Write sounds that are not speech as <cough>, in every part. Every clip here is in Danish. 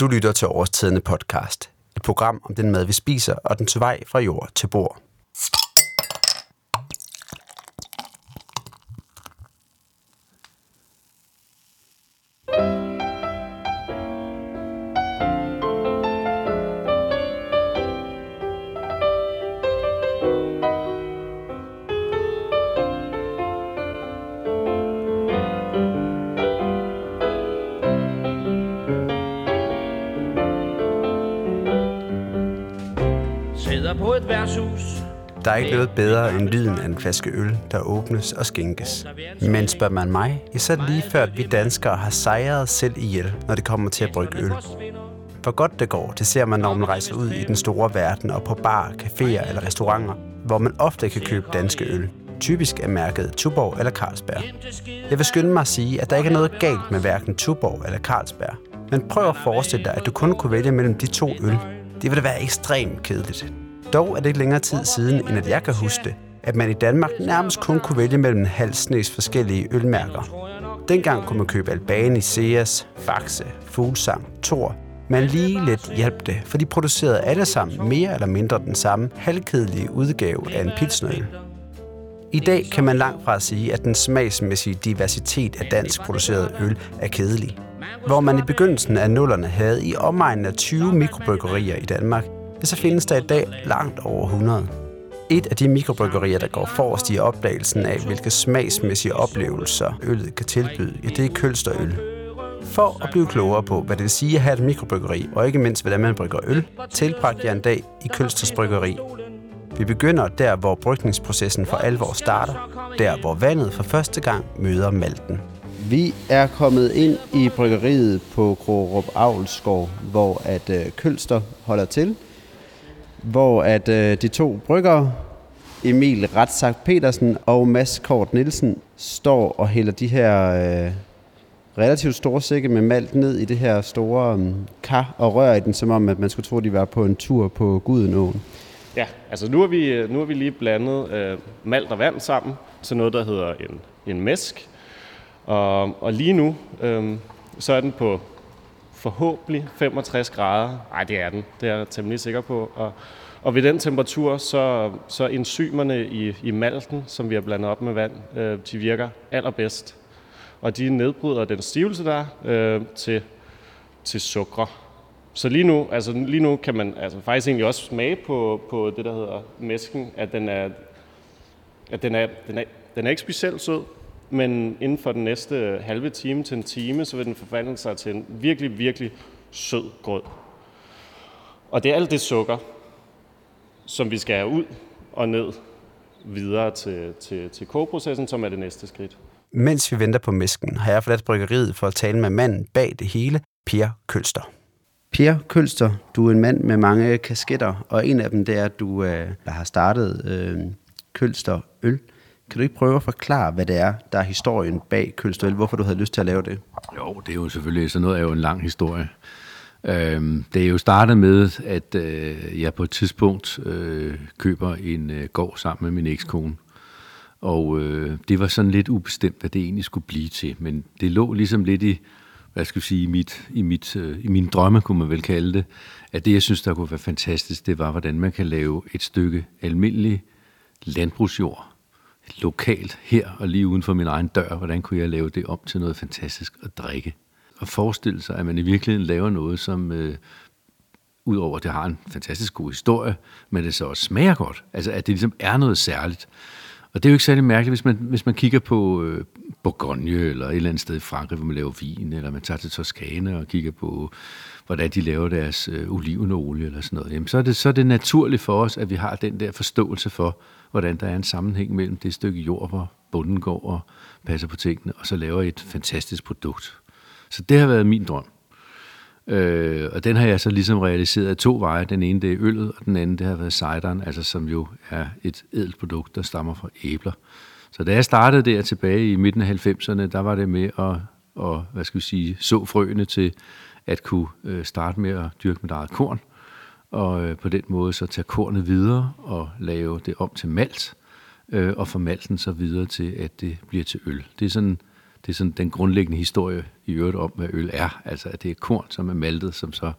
Du lytter til Årstidende podcast. Et program om den mad, vi spiser, og den vej fra jord til bord. Der er ikke noget bedre end lyden af en flaske øl, der åbnes og skænkes. Men spørger man mig, ja, så er det lige før, at vi danskere har sejret selv ihjel, når det kommer til at brygge øl. Hvor godt det går, det ser man, når man rejser ud i den store verden og på bar, caféer eller restauranter, hvor man ofte kan købe danske øl. Typisk er mærket Tuborg eller Carlsberg. Jeg vil skynde mig at sige, at der ikke er noget galt med hverken Tuborg eller Carlsberg. Men prøv at forestille dig, at du kun kunne vælge mellem de to øl. Det ville da være ekstremt kedeligt. Dog er det ikke længere tid siden, end at jeg kan huske det, at man i Danmark nærmest kun kunne vælge mellem en halv snes forskellige ølmærker. Dengang kunne man købe Albani, Seas, Faxe, Fuglsang, Thor, men lige lidt hjalp det, for de producerede alle sammen mere eller mindre den samme halvkedelige udgave af en pilsnøl. I dag kan man langt fra sige, at den smagsmæssige diversitet af dansk produceret øl er kedelig. Hvor man i begyndelsen af nullerne havde i omegnen af 20 mikrobryggerier i Danmark, ja, så findes der i dag langt over 100. Et af de mikrobryggerier, der går forrest i opdagelsen af, hvilke smagsmæssige oplevelser øllet kan tilbyde, ja, det er Kølsterøl. For at blive klogere på, hvad det vil sige at have et mikrobryggeri, og ikke mindst, hvordan man brygger øl, tilbragte jeg en dag i Kølsters Bryggeri. Vi begynder der, hvor brygningsprocessen for alvor starter, der hvor vandet for første gang møder malten. Vi er kommet ind i bryggeriet på Krogerup Avlsgård, hvor at øh, Kølster holder til, hvor at øh, de to bryggere, Emil Retsak Petersen og Mads Kort Nielsen, står og hælder de her øh, relativt store sække med malt ned i det her store øh, kar og rører i den, som om at man skulle tro, at de var på en tur på Gudenåen. Ja, altså nu har vi, øh, nu har vi lige blandet øh, malt og vand sammen til noget, der hedder en, en mæsk. Og, og lige nu, øh, så er den på forhåbentlig 65 grader. Nej, det er den. Det er jeg temmelig sikker på. Og, og ved den temperatur, så, så enzymerne i, i malten, som vi har blandet op med vand, øh, de virker allerbedst. Og de nedbryder den stivelse, der er, øh, til, til sukker. Så lige nu, altså lige nu kan man altså faktisk egentlig også smage på, på det, der hedder mæsken, at den er, at den er, den er, den er ikke specielt sød, men inden for den næste halve time til en time, så vil den forvandle sig til en virkelig, virkelig sød grød. Og det er alt det sukker, som vi skal have ud og ned videre til, til, til kogeprocessen, som er det næste skridt. Mens vi venter på mæsken, har jeg forladt bryggeriet for at tale med manden bag det hele, Per Kølster. Per Kølster, du er en mand med mange kasketter, og en af dem det er, at du øh, har startet øh, Kølster Øl. Kan du ikke prøve at forklare, hvad det er, der er historien bag Kølstøl? Hvorfor du havde lyst til at lave det? Jo, det er jo selvfølgelig, sådan noget er jo en lang historie. Øhm, det er jo startet med, at øh, jeg på et tidspunkt øh, køber en øh, gård sammen med min ekskone. Og øh, det var sådan lidt ubestemt, hvad det egentlig skulle blive til. Men det lå ligesom lidt i, hvad skal jeg sige, i, mit, i, mit, øh, i mine drømme, kunne man vel kalde det, at det, jeg synes, der kunne være fantastisk, det var, hvordan man kan lave et stykke almindelig landbrugsjord, lokalt her og lige uden for min egen dør, hvordan kunne jeg lave det om til noget fantastisk at drikke. Og forestille sig, at man i virkeligheden laver noget, som øh, udover at det har en fantastisk god historie, men det så også smager godt. Altså, at det ligesom er noget særligt. Og det er jo ikke særlig mærkeligt, hvis man, hvis man kigger på øh, Bourgogne eller et eller andet sted i Frankrig, hvor man laver vin, eller man tager til Toskana og kigger på, hvordan de laver deres øh, olivenolie eller sådan noget. Jamen, så, er det, så er det naturligt for os, at vi har den der forståelse for, hvordan der er en sammenhæng mellem det stykke jord, hvor bunden går og passer på tingene, og så laver et fantastisk produkt. Så det har været min drøm. Øh, og den har jeg så ligesom realiseret af to veje. Den ene det er øllet, og den anden det har været cideren, altså som jo er et edelt produkt, der stammer fra æbler. Så da jeg startede der tilbage i midten af 90'erne, der var det med at, at hvad skal vi sige, så frøene til at kunne øh, starte med at dyrke mit eget korn, og øh, på den måde så tage kornet videre og lave det om til malt, øh, og få malten så videre til, at det bliver til øl. Det er sådan det er sådan den grundlæggende historie i øvrigt om, hvad øl er. Altså, at det er korn, som er maltet, som så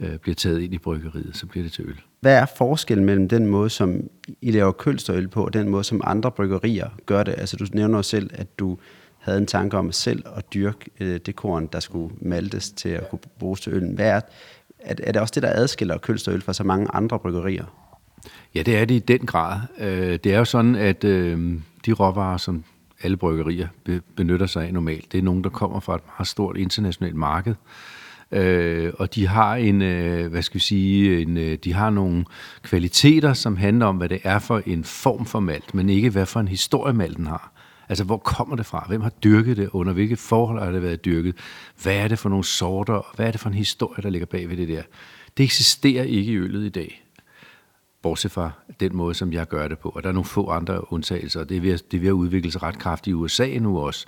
øh, bliver taget ind i bryggeriet, så bliver det til øl. Hvad er forskellen mellem den måde, som I laver kølsterøl på, og den måde, som andre bryggerier gør det? Altså, du nævner selv, at du havde en tanke om selv at dyrke øh, det korn, der skulle maltes til at kunne bruges til øllen. Hvad er, er, er det også det, der adskiller kølsterøl fra så mange andre bryggerier? Ja, det er det i den grad. Øh, det er jo sådan, at øh, de råvarer, som alle bryggerier benytter sig af normalt, det er nogen, der kommer fra et meget stort internationalt marked. Øh, og de har en, øh, hvad skal vi sige, en, øh, de har nogle kvaliteter, som handler om, hvad det er for en form for malt, men ikke hvad for en historie malten har. Altså, hvor kommer det fra? Hvem har dyrket det? Under hvilke forhold har det været dyrket? Hvad er det for nogle sorter? Hvad er det for en historie, der ligger bag ved det der? Det eksisterer ikke i øllet i dag. Bortset fra den måde, som jeg gør det på. Og der er nogle få andre undtagelser, det er ved, det er ved at udvikle sig ret kraftigt i USA nu også.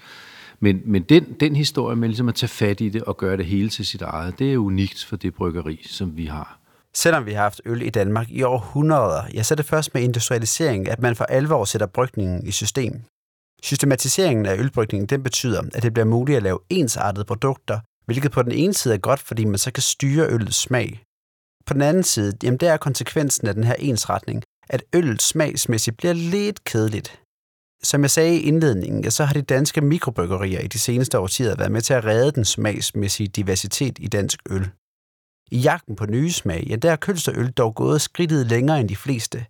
Men, men den, den historie med ligesom at tage fat i det og gøre det hele til sit eget, det er unikt for det bryggeri, som vi har. Selvom vi har haft øl i Danmark i århundreder, ja, så er det først med industrialisering, at man for alvor sætter brygningen i system. Systematiseringen af ølbrygningen den betyder, at det bliver muligt at lave ensartede produkter, hvilket på den ene side er godt, fordi man så kan styre øllets smag. På den anden side, jamen der er konsekvensen af den her ensretning, at øllet smagsmæssigt bliver lidt kedeligt. Som jeg sagde i indledningen, ja, så har de danske mikrobryggerier i de seneste årtier været med til at redde den smagsmæssige diversitet i dansk øl. I jagten på nye smag, ja, der er kølsterøl dog gået skridtet længere end de fleste.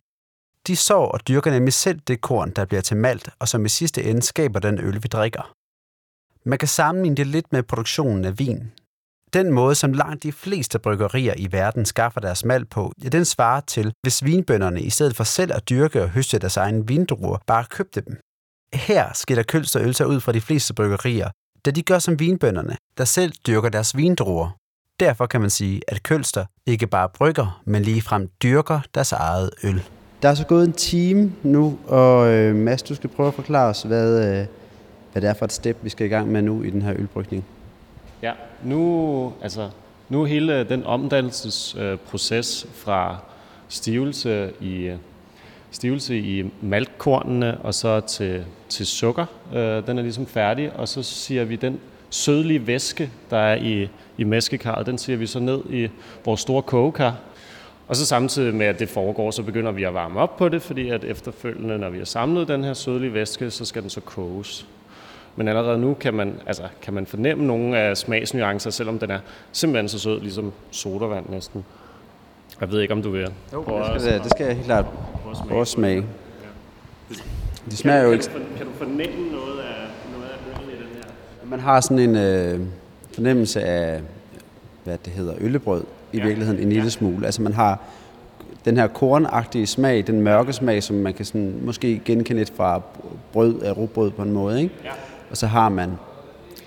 De sår og dyrker nemlig selv det korn, der bliver til malt, og som i sidste ende skaber den øl, vi drikker. Man kan sammenligne det lidt med produktionen af vin. Den måde, som langt de fleste bryggerier i verden skaffer deres malt på, ja, den svarer til, hvis vinbønderne i stedet for selv at dyrke og høste deres egne vindruer, bare købte dem. Her skiller Kølster øl sig ud fra de fleste bryggerier, da de gør som vinbønderne, der selv dyrker deres vindruer. Derfor kan man sige, at Kølster ikke bare brygger, men ligefrem dyrker deres eget øl. Der er så gået en time nu, og øh, Mads, du skal prøve at forklare os, hvad, øh, hvad det er for et step, vi skal i gang med nu i den her ølbrygning. Ja, nu, altså, nu hele den omdannelsesproces øh, fra stivelse i, stivelse i maltkornene og så til, til sukker, øh, den er ligesom færdig, og så siger vi den sødlige væske, der er i, i mæskekarret, den siger vi så ned i vores store kogekar, og så samtidig med, at det foregår, så begynder vi at varme op på det, fordi at efterfølgende, når vi har samlet den her sødlige væske, så skal den så koges. Men allerede nu kan man, altså, kan man fornemme nogle af smagsnuancer, selvom den er simpelthen så sød, ligesom sodavand næsten. Jeg ved ikke, om du vil jo, det, skal, det, det skal jeg helt klart prøve at smage. Ja. Det smager kan, jo ikke... Kan du, kan du fornemme noget af, noget af øllen i den her? Man har sådan en øh, fornemmelse af, hvad det hedder, øllebrød i virkeligheden en lille smule. Altså man har den her kornagtige smag, den mørke smag, som man kan sådan, måske genkende lidt fra brød, af rugbrød på en måde. Ikke? Ja. Og så har man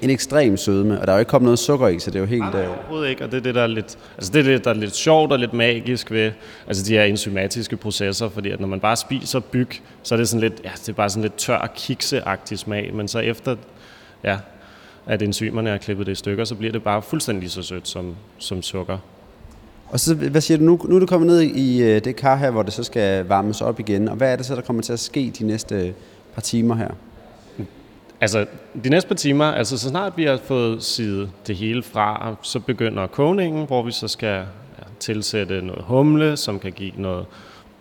en ekstrem sødme, og der er jo ikke kommet noget sukker i, så det er jo helt... Nej, øh, overhovedet ikke, og det er det, der er lidt, altså det er det, der er lidt sjovt og lidt magisk ved altså de her enzymatiske processer, fordi at når man bare spiser byg, så er det sådan lidt, ja, det er bare sådan lidt tør, kikseagtig smag, men så efter, ja, at enzymerne er klippet det i stykker, så bliver det bare fuldstændig så sødt som, som sukker. Og så, hvad siger du, nu, nu er du kommet ned i øh, det kar her, hvor det så skal varmes op igen, og hvad er det så, der kommer til at ske de næste par timer her? Altså, de næste par timer, altså så snart vi har fået sidet det hele fra, så begynder kogningen, hvor vi så skal ja, tilsætte noget humle, som kan give noget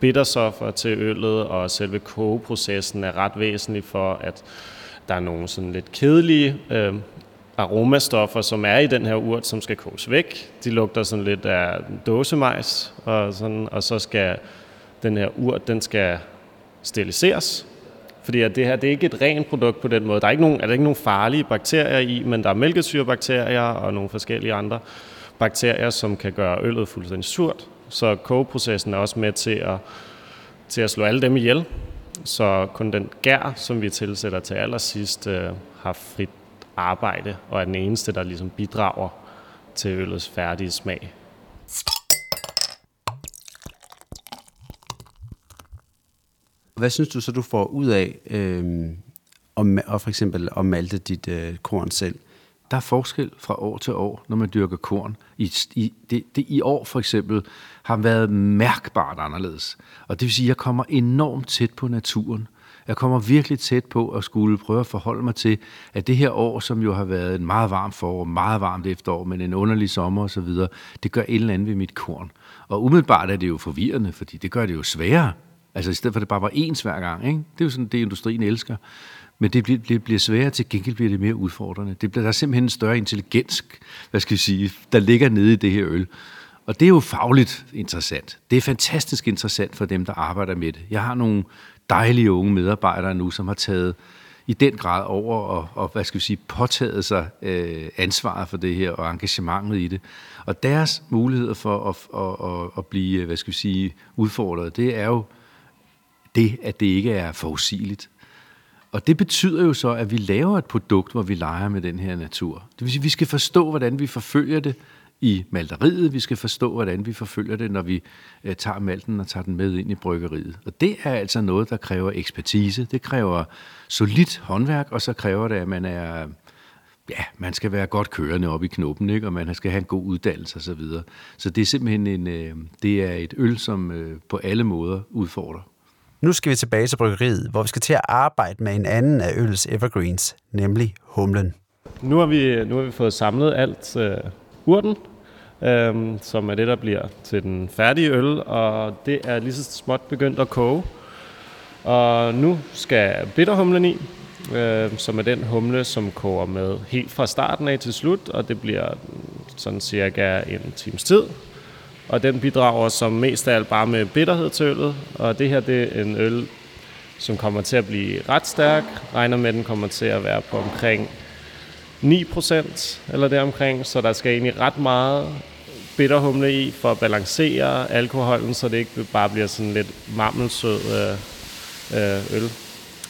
bittersoffer til øllet, og selve kogeprocessen er ret væsentlig for, at der er nogle sådan lidt kedelige øh, aromastoffer, som er i den her urt, som skal koges væk. De lugter sådan lidt af dåsemajs, og, sådan, og så skal den her urt, den skal steriliseres. Fordi at det her, det er ikke et rent produkt på den måde. Der er ikke nogen, er der ikke nogen farlige bakterier i, men der er mælkesyrebakterier og nogle forskellige andre bakterier, som kan gøre øllet fuldstændig surt. Så kogeprocessen er også med til at, til at slå alle dem ihjel. Så kun den gær, som vi tilsætter til allersidst, øh, har frit arbejde, og er den eneste, der ligesom bidrager til øllets færdige smag. Hvad synes du så, du får ud af øh, om, og for eksempel at malte dit øh, korn selv? Der er forskel fra år til år, når man dyrker korn. I, i, det, det, I år for eksempel har været mærkbart anderledes. Og det vil sige, at jeg kommer enormt tæt på naturen. Jeg kommer virkelig tæt på at skulle prøve at forholde mig til, at det her år, som jo har været en meget varm forår, meget varmt efterår, men en underlig sommer osv., det gør et eller andet ved mit korn. Og umiddelbart er det jo forvirrende, fordi det gør det jo sværere. Altså i stedet for, at det bare var ens hver gang. Ikke? Det er jo sådan, det industrien elsker. Men det bliver, det bliver sværere, til gengæld bliver det mere udfordrende. Det bliver, der er simpelthen en større intelligens, hvad skal vi sige, der ligger nede i det her øl. Og det er jo fagligt interessant. Det er fantastisk interessant for dem, der arbejder med det. Jeg har nogle dejlige unge medarbejdere nu, som har taget i den grad over og, og hvad skal vi sige, påtaget sig øh, ansvaret for det her og engagementet i det. Og deres muligheder for at, at, at, at blive, øh, hvad skal vi sige, udfordret, det er jo det, at det ikke er forudsigeligt. Og det betyder jo så, at vi laver et produkt, hvor vi leger med den her natur. Det vil sige, at vi skal forstå, hvordan vi forfølger det i malteriet. Vi skal forstå, hvordan vi forfølger det, når vi øh, tager malten og tager den med ind i bryggeriet. Og det er altså noget, der kræver ekspertise. Det kræver solidt håndværk, og så kræver det, at man er ja, man skal være godt kørende op i knoppen, ikke? og man skal have en god uddannelse osv. Så, så det er simpelthen en, øh, det er et øl, som øh, på alle måder udfordrer. Nu skal vi tilbage til bryggeriet, hvor vi skal til at arbejde med en anden af øllets evergreens, nemlig humlen. Nu har vi, nu har vi fået samlet alt øh, Hurten, øhm, som er det, der bliver til den færdige øl, og det er lige så småt begyndt at koge. Og nu skal bitterhumlen i, øh, som er den humle, som koger med helt fra starten af til slut, og det bliver sådan cirka en times tid og den bidrager som mest af alt bare med bitterhed til øllet. Og det her det er en øl, som kommer til at blive ret stærk. Regner med, at den kommer til at være på omkring 9% eller deromkring, så der skal egentlig ret meget bitterhumle i for at balancere alkoholen, så det ikke bare bliver sådan lidt mammelsød øh, øh, øl.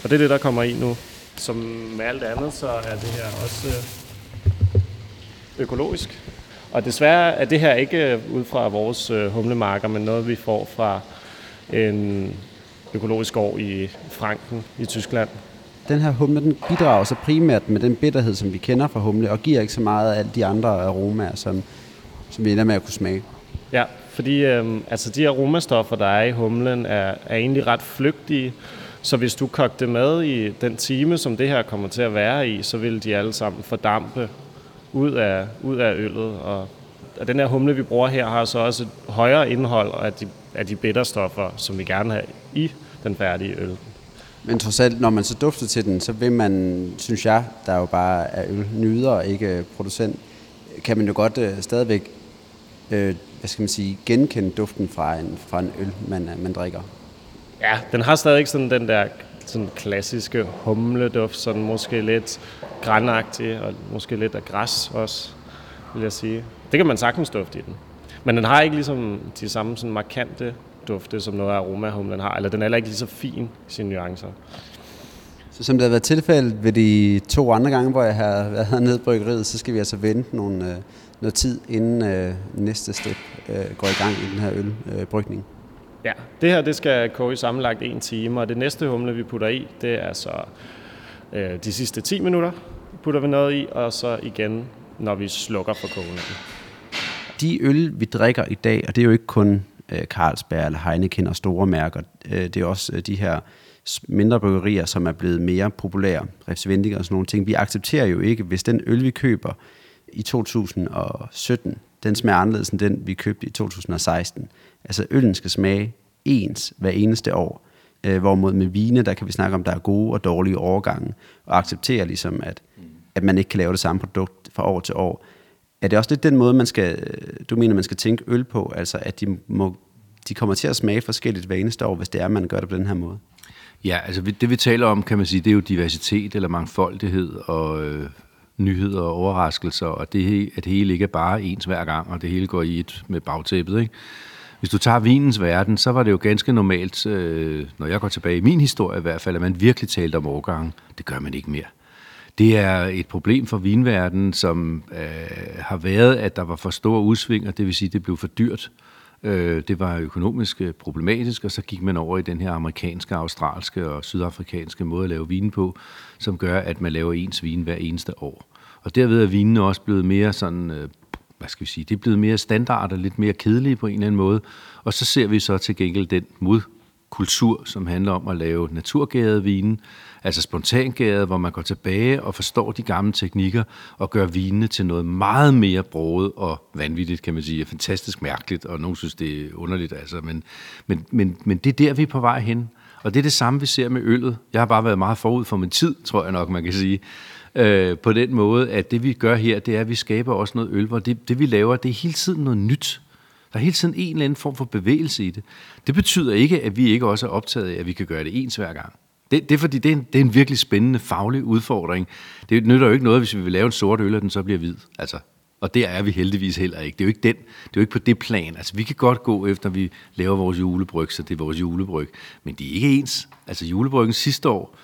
Og det er det, der kommer i nu. Som med alt andet, så er det her også øh, økologisk. Og desværre er det her ikke øh, ud fra vores øh, humlemarker, men noget, vi får fra en økologisk gård i Franken i Tyskland. Den her humle, den bidrager så primært med den bitterhed, som vi kender fra humle, og giver ikke så meget af alle de andre aromaer, som, som vi ender med at kunne smage. Ja, fordi øh, altså de aromastoffer, der er i humlen, er, er egentlig ret flygtige. Så hvis du kogte det med i den time, som det her kommer til at være i, så vil de alle sammen fordampe ud af, ud af øllet. Og, og den her humle, vi bruger her, har så også et højere indhold af de, af de bitterstoffer, som vi gerne har i den færdige øl. Men trods alt, når man så dufter til den, så vil man, synes jeg, der er jo bare er øl nyder og ikke øh, producent, kan man jo godt øh, stadigvæk øh, hvad skal man sige, genkende duften fra en, fra en øl, man, øh, man drikker. Ja, den har stadig sådan den der sådan klassiske humleduft, sådan måske lidt grænagtig og måske lidt af græs også, vil jeg sige. Det kan man sagtens dufte i den. Men den har ikke ligesom de samme sådan markante dufte, som noget af aromahumlen har, eller den er heller ikke lige så fin i sine nuancer. Så som det har været tilfældet ved de to andre gange, hvor jeg har været nede i bryggeriet, så skal vi altså vente nogle, øh, noget tid, inden øh, næste step øh, går i gang i den her ølbrygning. Øh, Ja, det her det skal koge i sammenlagt en time, og det næste humle, vi putter i, det er så øh, de sidste 10 minutter, putter vi noget i, og så igen, når vi slukker for kogningen. De øl, vi drikker i dag, og det er jo ikke kun øh, Carlsberg eller Heineken og store mærker, øh, det er også øh, de her mindre bryggerier, som er blevet mere populære, Refsvendig og sådan nogle ting. Vi accepterer jo ikke, hvis den øl, vi køber i 2017, den smager anderledes end den, vi købte i 2016. Altså øllen skal smage ens hver eneste år. Øh, hvorimod med vine, der kan vi snakke om, der er gode og dårlige overgange, og acceptere ligesom, at, at man ikke kan lave det samme produkt fra år til år. Er det også lidt den måde, man skal, du mener, man skal tænke øl på, altså at de, må, de kommer til at smage forskelligt hver eneste år, hvis det er, man gør det på den her måde? Ja, altså det vi taler om, kan man sige, det er jo diversitet eller mangfoldighed og øh, nyheder og overraskelser, og det, at det hele ikke er bare ens hver gang, og det hele går i et med bagtæppet. Ikke? Hvis du tager vinens verden, så var det jo ganske normalt, øh, når jeg går tilbage i min historie i hvert fald, at man virkelig talte om årgangen. Det gør man ikke mere. Det er et problem for vinverdenen, som øh, har været, at der var for store udsving, og det vil sige, at det blev for dyrt. Øh, det var økonomisk øh, problematisk, og så gik man over i den her amerikanske, australske og sydafrikanske måde at lave vin på, som gør, at man laver ens vin hver eneste år. Og derved er vinene også blevet mere sådan, øh, hvad skal vi sige, det er blevet mere standard og lidt mere kedelige på en eller anden måde. Og så ser vi så til gengæld den mod kultur, som handler om at lave naturgærede vine, altså spontangærede, hvor man går tilbage og forstår de gamle teknikker og gør vinene til noget meget mere broget og vanvittigt, kan man sige. Fantastisk mærkeligt, og nogen synes, det er underligt. Altså. Men, men, men, men det er der, vi er på vej hen. Og det er det samme, vi ser med øllet. Jeg har bare været meget forud for min tid, tror jeg nok, man kan sige. Øh, på den måde, at det vi gør her, det er, at vi skaber også noget øl, hvor det, det vi laver, det er hele tiden noget nyt. Der er hele tiden en eller anden form for bevægelse i det. Det betyder ikke, at vi ikke også er optaget af, at vi kan gøre det ens hver gang. Det, det er fordi, det er, en, det er en virkelig spændende faglig udfordring. Det nytter jo ikke noget, hvis vi vil lave en sort øl, og den så bliver hvid. Altså, og der er vi heldigvis heller ikke. Det er jo ikke, den, det er jo ikke på det plan. Altså, vi kan godt gå efter, vi laver vores julebryg, så det er vores julebryg. Men de er ikke ens. Altså, julebryggen sidste år,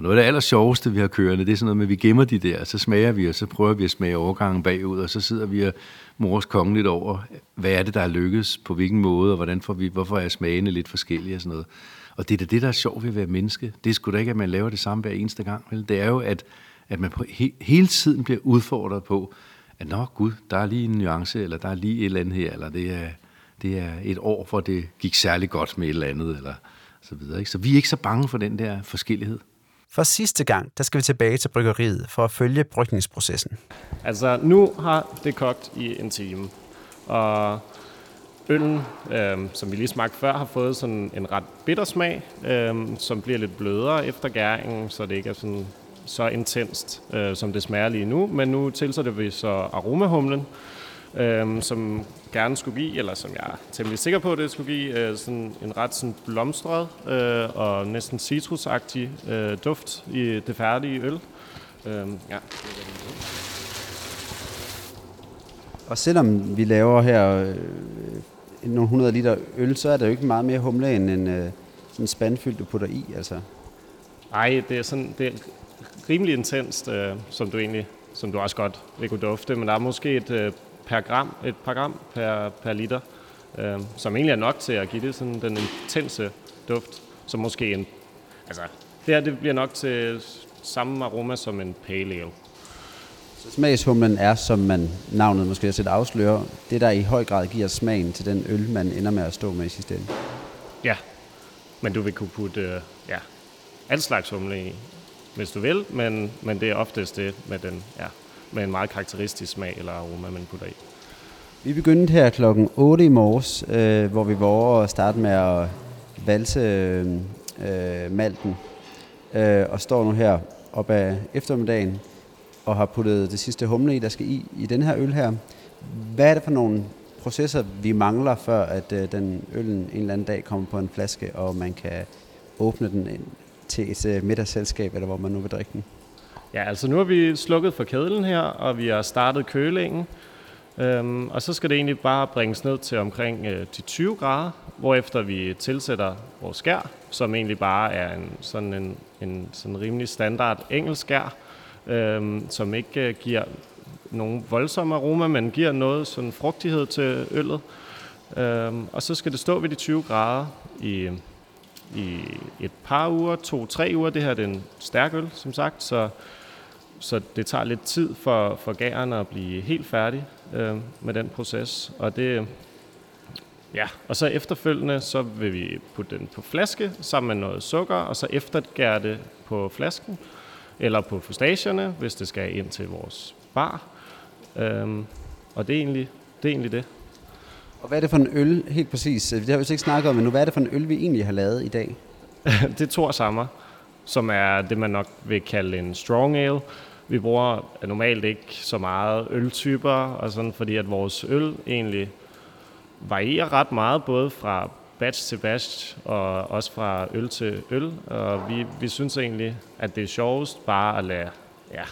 og noget af det aller sjoveste, vi har kørende, det er sådan noget med, at vi gemmer de der, så smager vi, og så prøver vi at smage overgangen bagud, og så sidder vi og mors kongen lidt over, hvad er det, der er lykkedes, på hvilken måde, og hvordan får vi, hvorfor er smagene lidt forskellige og sådan noget. Og det er det, der er sjovt ved at være menneske. Det er sgu da ikke, at man laver det samme hver eneste gang. Vel? Det er jo, at, at man på, he, hele tiden bliver udfordret på, at nå gud, der er lige en nuance, eller der er lige et eller andet her, eller det er, det er et år, hvor det gik særlig godt med et eller andet, eller så videre. Ikke? Så vi er ikke så bange for den der forskellighed. For sidste gang, der skal vi tilbage til bryggeriet for at følge brygningsprocessen. Altså, nu har det kogt i en time, og øllen, øh, som vi lige smagte før, har fået sådan en ret bitter smag, øh, som bliver lidt blødere efter gæringen, så det ikke er sådan så intenst, øh, som det smager lige nu. Men nu tilsætter vi så aromahumlen, øh, som gerne skulle give, eller som jeg er temmelig sikker på, det skulle give, øh, sådan en ret sådan blomstret øh, og næsten citrusagtig øh, duft i det færdige øl. Øh, ja. Og selvom vi laver her øh, nogle 100 liter øl, så er der jo ikke meget mere humle end en øh, sådan spandfyldt, du putter i. Altså. Ej, det er sådan, det er rimelig intenst, øh, som du egentlig, som du også godt vil kunne dufte, men der er måske et øh, per gram, et par gram per, per liter, øh, som egentlig er nok til at give det sådan den intense duft, som måske en, altså det her det bliver nok til samme aroma som en pale ale. Så smagshumlen er, som man navnet måske har set afsløre, det der i høj grad giver smagen til den øl, man ender med at stå med i sidste ende. Ja, men du vil kunne putte øh, ja, al slags humle i, hvis du vil, men, men det er oftest det med, den, ja, med en meget karakteristisk smag eller aroma, man putter i. Vi begyndte her klokken 8 i morges, øh, hvor vi var over og starte med at valse øh, øh, malten, øh, og står nu her op ad eftermiddagen og har puttet det sidste humle i, der skal i, i den her øl her. Hvad er det for nogle processer, vi mangler, før at øh, den øllen en eller anden dag kommer på en flaske, og man kan åbne den til et øh, middagsselskab, eller hvor man nu vil drikke den? Ja, altså nu har vi slukket for kedlen her, og vi har startet kølingen. Øhm, og så skal det egentlig bare bringes ned til omkring øh, de 20 grader, hvorefter vi tilsætter vores skær, som egentlig bare er en sådan en, en sådan rimelig standard engelsk skær, øhm, som ikke øh, giver nogen voldsomme aroma, men giver noget sådan frugtighed til øllet. Øhm, og så skal det stå ved de 20 grader i, i et par uger, to-tre uger. Det her er en stærk øl, som sagt, så, så det tager lidt tid for, for gæren at blive helt færdig øh, med den proces. Og det, ja, og så efterfølgende, så vil vi putte den på flaske sammen med noget sukker, og så eftergære det på flasken, eller på fustagierne, hvis det skal ind til vores bar. Øhm, og det er, egentlig, det er egentlig det. Og hvad er det for en øl, helt præcis? Det har vi ikke snakket om men nu. Hvad er det for en øl, vi egentlig har lavet i dag? <laughs> det er Thor Sammer, som er det, man nok vil kalde en strong ale. Vi bruger normalt ikke så meget øltyper, og sådan, fordi at vores øl egentlig varierer ret meget, både fra batch til batch, og også fra øl til øl. Og vi, vi synes egentlig, at det er sjovest bare at lade, ja,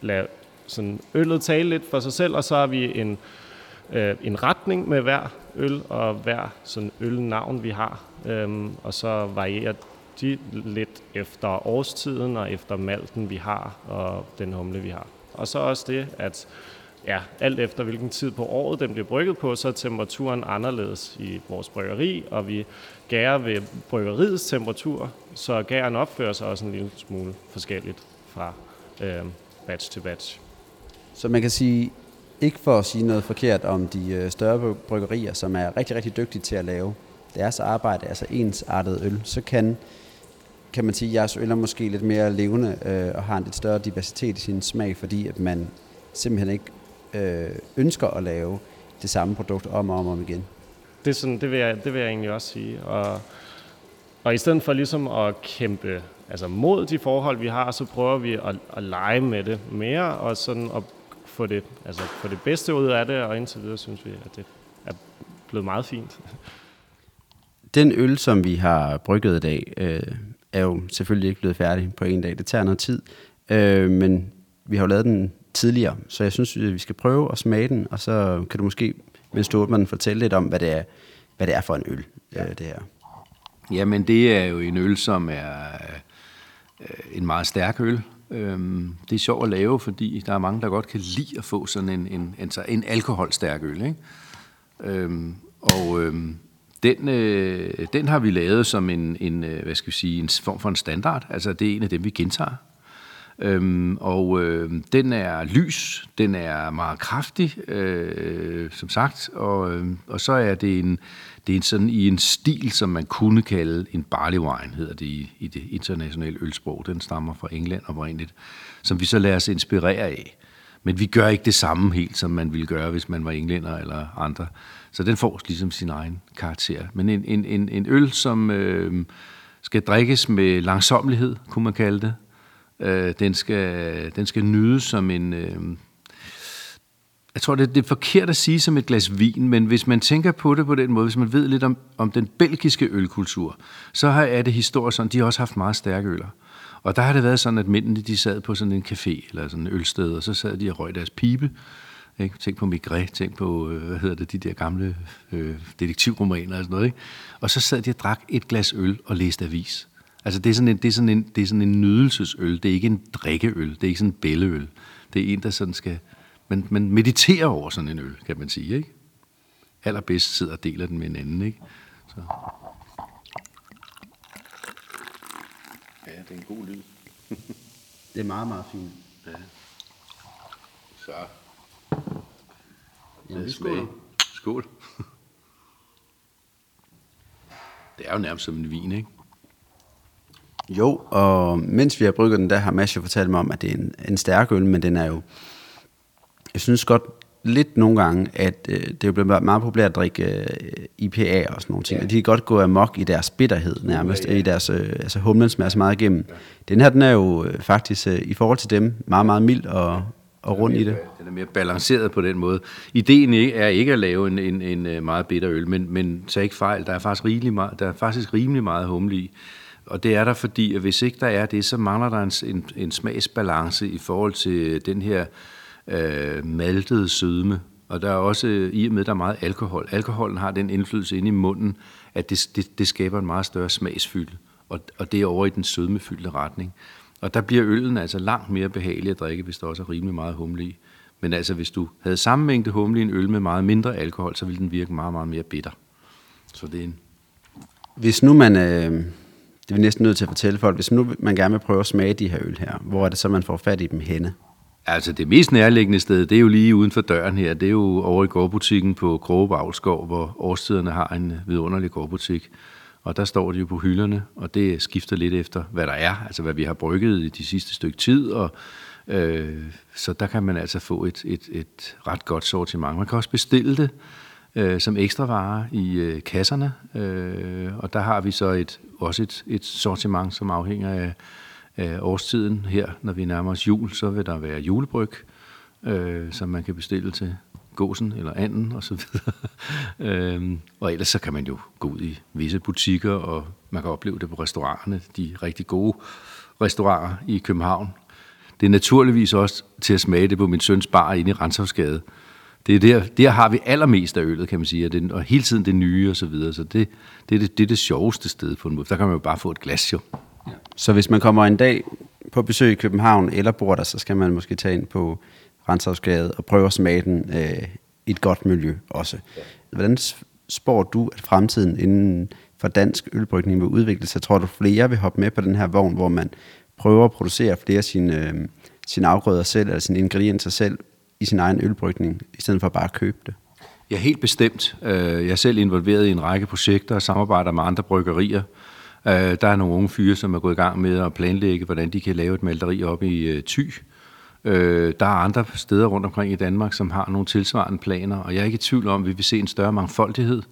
lade sådan øllet tale lidt for sig selv, og så har vi en, øh, en retning med hver øl og hver sådan ølnavn, vi har. Øhm, og så varierer de lidt efter årstiden og efter malten, vi har, og den humle, vi har. Og så også det, at ja, alt efter hvilken tid på året den bliver brygget på, så er temperaturen anderledes i vores bryggeri, og vi gærer ved bryggeriets temperatur, så gæren opfører sig også en lille smule forskelligt fra øh, batch til batch. Så man kan sige, ikke for at sige noget forkert om de øh, større bryggerier, som er rigtig, rigtig dygtige til at lave deres arbejde, altså ensartet øl, så kan, kan man sige, at jeres øl er måske lidt mere levende øh, og har en lidt større diversitet i sin smag, fordi at man simpelthen ikke øh, ønsker at lave det samme produkt om og om, og om igen. Det, er sådan, det, vil jeg, det vil jeg egentlig også sige. Og, og i stedet for ligesom at kæmpe altså mod de forhold, vi har, så prøver vi at, at lege med det mere, og sådan at få det, altså få det bedste ud af det, og indtil videre synes vi, at det er blevet meget fint. Den øl, som vi har brygget i dag, øh, er jo selvfølgelig ikke blevet færdig på en dag. Det tager noget tid, øh, men vi har jo lavet den tidligere, så jeg synes, vi skal prøve at smage den, og så kan du måske, mens du den, fortælle lidt om, hvad det er, hvad det er for en øl, ja. øh, det her. Jamen, det er jo en øl, som er øh, en meget stærk øl. Øhm, det er sjovt at lave, fordi der er mange, der godt kan lide at få sådan en, en, en, en alkoholstærk øl. Ikke? Øhm, og øhm, den, øh, den har vi lavet som en, en, øh, hvad skal vi sige, en form for en standard. Altså, det er en af dem, vi gentager. Øhm, og øh, den er lys, den er meget kraftig, øh, som sagt, og, øh, og så er det en, det er en sådan i en stil, som man kunne kalde en barley wine, hedder det i, i det internationale ølsprog. Den stammer fra England oprindeligt, som vi så lader os inspirere af. Men vi gør ikke det samme helt, som man ville gøre, hvis man var englænder eller andre. Så den får ligesom sin egen karakter. Men en, en, en, en øl, som øh, skal drikkes med langsomlighed, kunne man kalde det. Øh, den, skal, den skal nydes som en... Øh, jeg tror, det, det er forkert at sige som et glas vin, men hvis man tænker på det på den måde, hvis man ved lidt om, om den belgiske ølkultur, så har, er det historisk sådan, de har også haft meget stærke øller. Og der har det været sådan, at mændene de sad på sådan en café eller sådan en ølsted, og så sad de og røg deres pibe. Ikke? Tænk på Migré, tænk på, øh, hvad hedder det, de der gamle øh, detektivromaner og sådan noget. Ikke? Og så sad de og drak et glas øl og læste avis. Altså det er sådan en, det er sådan en, det er sådan en nydelsesøl. Det er ikke en drikkeøl. Det er ikke sådan en bælleøl. Det er en, der sådan skal... Man, man mediterer over sådan en øl, kan man sige. Ikke? Allerbedst sidder og deler den med en anden. Ikke? Så. Ja, det er en god lyd. det er meget, meget fint. Ja. Så. Jamen, vi skål. Skål. <laughs> Det er jo nærmest som en vin, ikke? Jo, og mens vi har brygget den, der har Mads jo fortalt mig om, at det er en, en stærk øl, men den er jo... Jeg synes godt lidt nogle gange, at øh, det er jo blevet meget populært at drikke øh, IPA og sådan nogle ting. Ja. De kan godt gå amok i deres bitterhed nærmest, ja, ja. i deres, øh, altså humlen smager så meget igennem. Ja. Den her, den er jo øh, faktisk øh, i forhold til dem meget, meget mild og, og rund i det. Den er mere balanceret på den måde. Ideen er ikke at lave en, en, en øh, meget bitter øl, men, men så ikke fejl. Der er faktisk rimelig meget, der er faktisk rimelig meget humle i. Og det er der, fordi at hvis ikke der er det, så mangler der en, en, en smagsbalance i forhold til den her øh, maltede sødme. Og der er også, i og med, der er meget alkohol. Alkoholen har den indflydelse inde i munden, at det, det, det skaber en meget større smagsfylde. Og, og det er over i den sødmefyldte retning. Og der bliver øllen altså langt mere behagelig at drikke, hvis der også er rimelig meget humle i. Men altså, hvis du havde samme mængde humle i en øl med meget mindre alkohol, så ville den virke meget, meget mere bitter. Så det er en... Hvis nu man, øh, det er vi næsten nødt til at fortælle folk, hvis nu man gerne vil prøve at smage de her øl her, hvor er det så, man får fat i dem henne? Altså det mest nærliggende sted, det er jo lige uden for døren her. Det er jo over i gårdbutikken på Kroge hvor årstiderne har en vidunderlig gårdbutik. Og der står de jo på hylderne, og det skifter lidt efter, hvad der er, altså hvad vi har brygget i de sidste stykke tid. Og, øh, så der kan man altså få et, et, et ret godt sortiment. Man kan også bestille det øh, som ekstra vare i øh, kasserne, øh, og der har vi så et, også et, et sortiment, som afhænger af af årstiden her, når vi nærmer os jul, så vil der være julebryg, øh, som man kan bestille til gåsen eller anden og så videre. <laughs> øhm, og ellers så kan man jo gå ud i visse butikker, og man kan opleve det på restauranterne, de rigtig gode restauranter i København. Det er naturligvis også til at smage det på min søns bar inde i Renshavsgade. Det er der, der har vi allermest af øllet, kan man sige, og, det, og hele tiden det nye og så videre. Så det, det, er det, det er det sjoveste sted på en måde. Der kan man jo bare få et glas jo. Ja. Så hvis man kommer en dag på besøg i København eller bor der, så skal man måske tage ind på Renshavsgade og prøve at smage den øh, i et godt miljø også. Hvordan spår du, at fremtiden inden for dansk ølbrygning vil udvikle sig? Tror du, flere vil hoppe med på den her vogn, hvor man prøver at producere flere af sine, øh, sine afgrøder selv, eller sine ingredienser selv i sin egen ølbrygning, i stedet for bare at købe det? Ja, helt bestemt. Øh, jeg er selv involveret i en række projekter og samarbejder med andre bryggerier. Øh, der er nogle unge fyre, som er gået i gang med at planlægge, hvordan de kan lave et malteri op i øh, Der er andre steder rundt omkring i Danmark, som har nogle tilsvarende planer, og jeg er ikke i tvivl om, at vi vil se en større mangfoldighed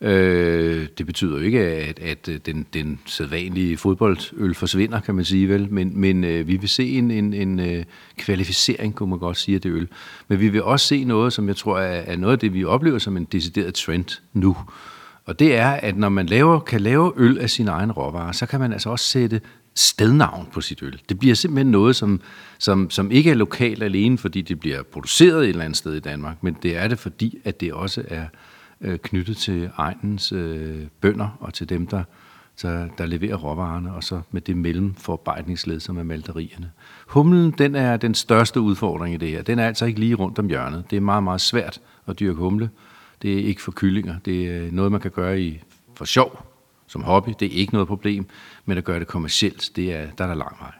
Øh, det betyder jo ikke, at, at øh, den, den sædvanlige fodboldøl forsvinder, kan man sige vel, men, men øh, vi vil se en, en, en øh, kvalificering, kunne man godt sige, af det øl. Men vi vil også se noget, som jeg tror er, er noget af det, vi oplever som en decideret trend nu. Og det er, at når man laver, kan lave øl af sin egen råvarer, så kan man altså også sætte stednavn på sit øl. Det bliver simpelthen noget, som, som, som ikke er lokalt alene, fordi det bliver produceret et eller andet sted i Danmark, men det er det, fordi at det også er øh, knyttet til egnens øh, bønder og til dem, der, der, der leverer råvarerne, og så med det mellemforarbejdningsled, som er malterierne. Humlen, den er den største udfordring i det her. Den er altså ikke lige rundt om hjørnet. Det er meget, meget svært at dyrke humle. Det er ikke for kyllinger. Det er noget, man kan gøre i for sjov, som hobby. Det er ikke noget problem, men at gøre det kommercielt, det er, der er der lang vej.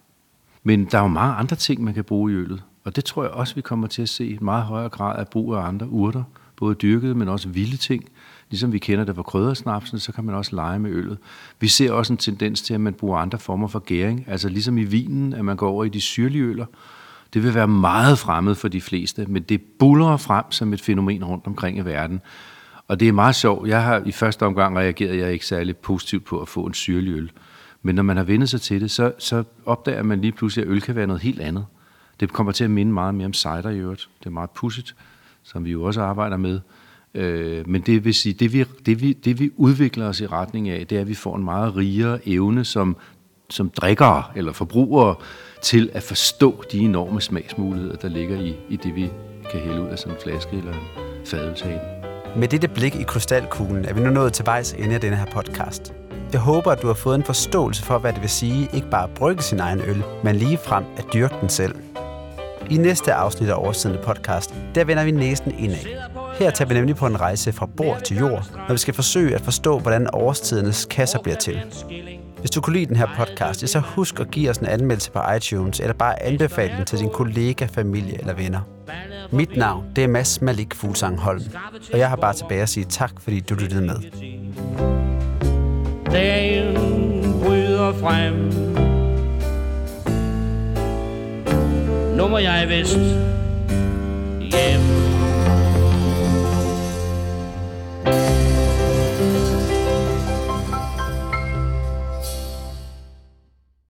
Men der er jo mange andre ting, man kan bruge i øllet, og det tror jeg også, vi kommer til at se en meget højere grad af brug af andre urter, både dyrkede, men også vilde ting. Ligesom vi kender det fra kryddersnapsen, så kan man også lege med øllet. Vi ser også en tendens til, at man bruger andre former for gæring. Altså ligesom i vinen, at man går over i de syrlige øller. Det vil være meget fremmed for de fleste, men det buller frem som et fænomen rundt omkring i verden. Og det er meget sjovt. Jeg har i første omgang reageret jeg ikke særlig positivt på at få en syrlig øl. Men når man har vendt sig til det, så, så opdager man lige pludselig, at øl kan være noget helt andet. Det kommer til at minde meget mere om cider i øvrigt. Det er meget pudsigt som vi jo også arbejder med. Øh, men det vil sige, det vi, det, vi, det vi udvikler os i retning af, det er, at vi får en meget rigere evne som, som drikkere eller forbrugere til at forstå de enorme smagsmuligheder, der ligger i, i det, vi kan hælde ud af sådan en flaske eller en fadølshane. Med dette blik i krystalkuglen er vi nu nået til vejs ende af denne her podcast. Jeg håber, at du har fået en forståelse for, hvad det vil sige ikke bare at brygge sin egen øl, men lige frem at dyrke den selv. I næste afsnit af Årstidende podcast, der vender vi næsten indad. Her tager vi nemlig på en rejse fra bord til jord, når vi skal forsøge at forstå, hvordan årstidernes kasser bliver til. Hvis du kunne lide den her podcast, så husk at give os en anmeldelse på iTunes, eller bare anbefale den til din kollega, familie eller venner. Mit navn, det er Mads Malik Fuglsang Holm, og jeg har bare tilbage at sige tak, fordi du lyttede med. Dagen bryder frem Nu må jeg vist hjem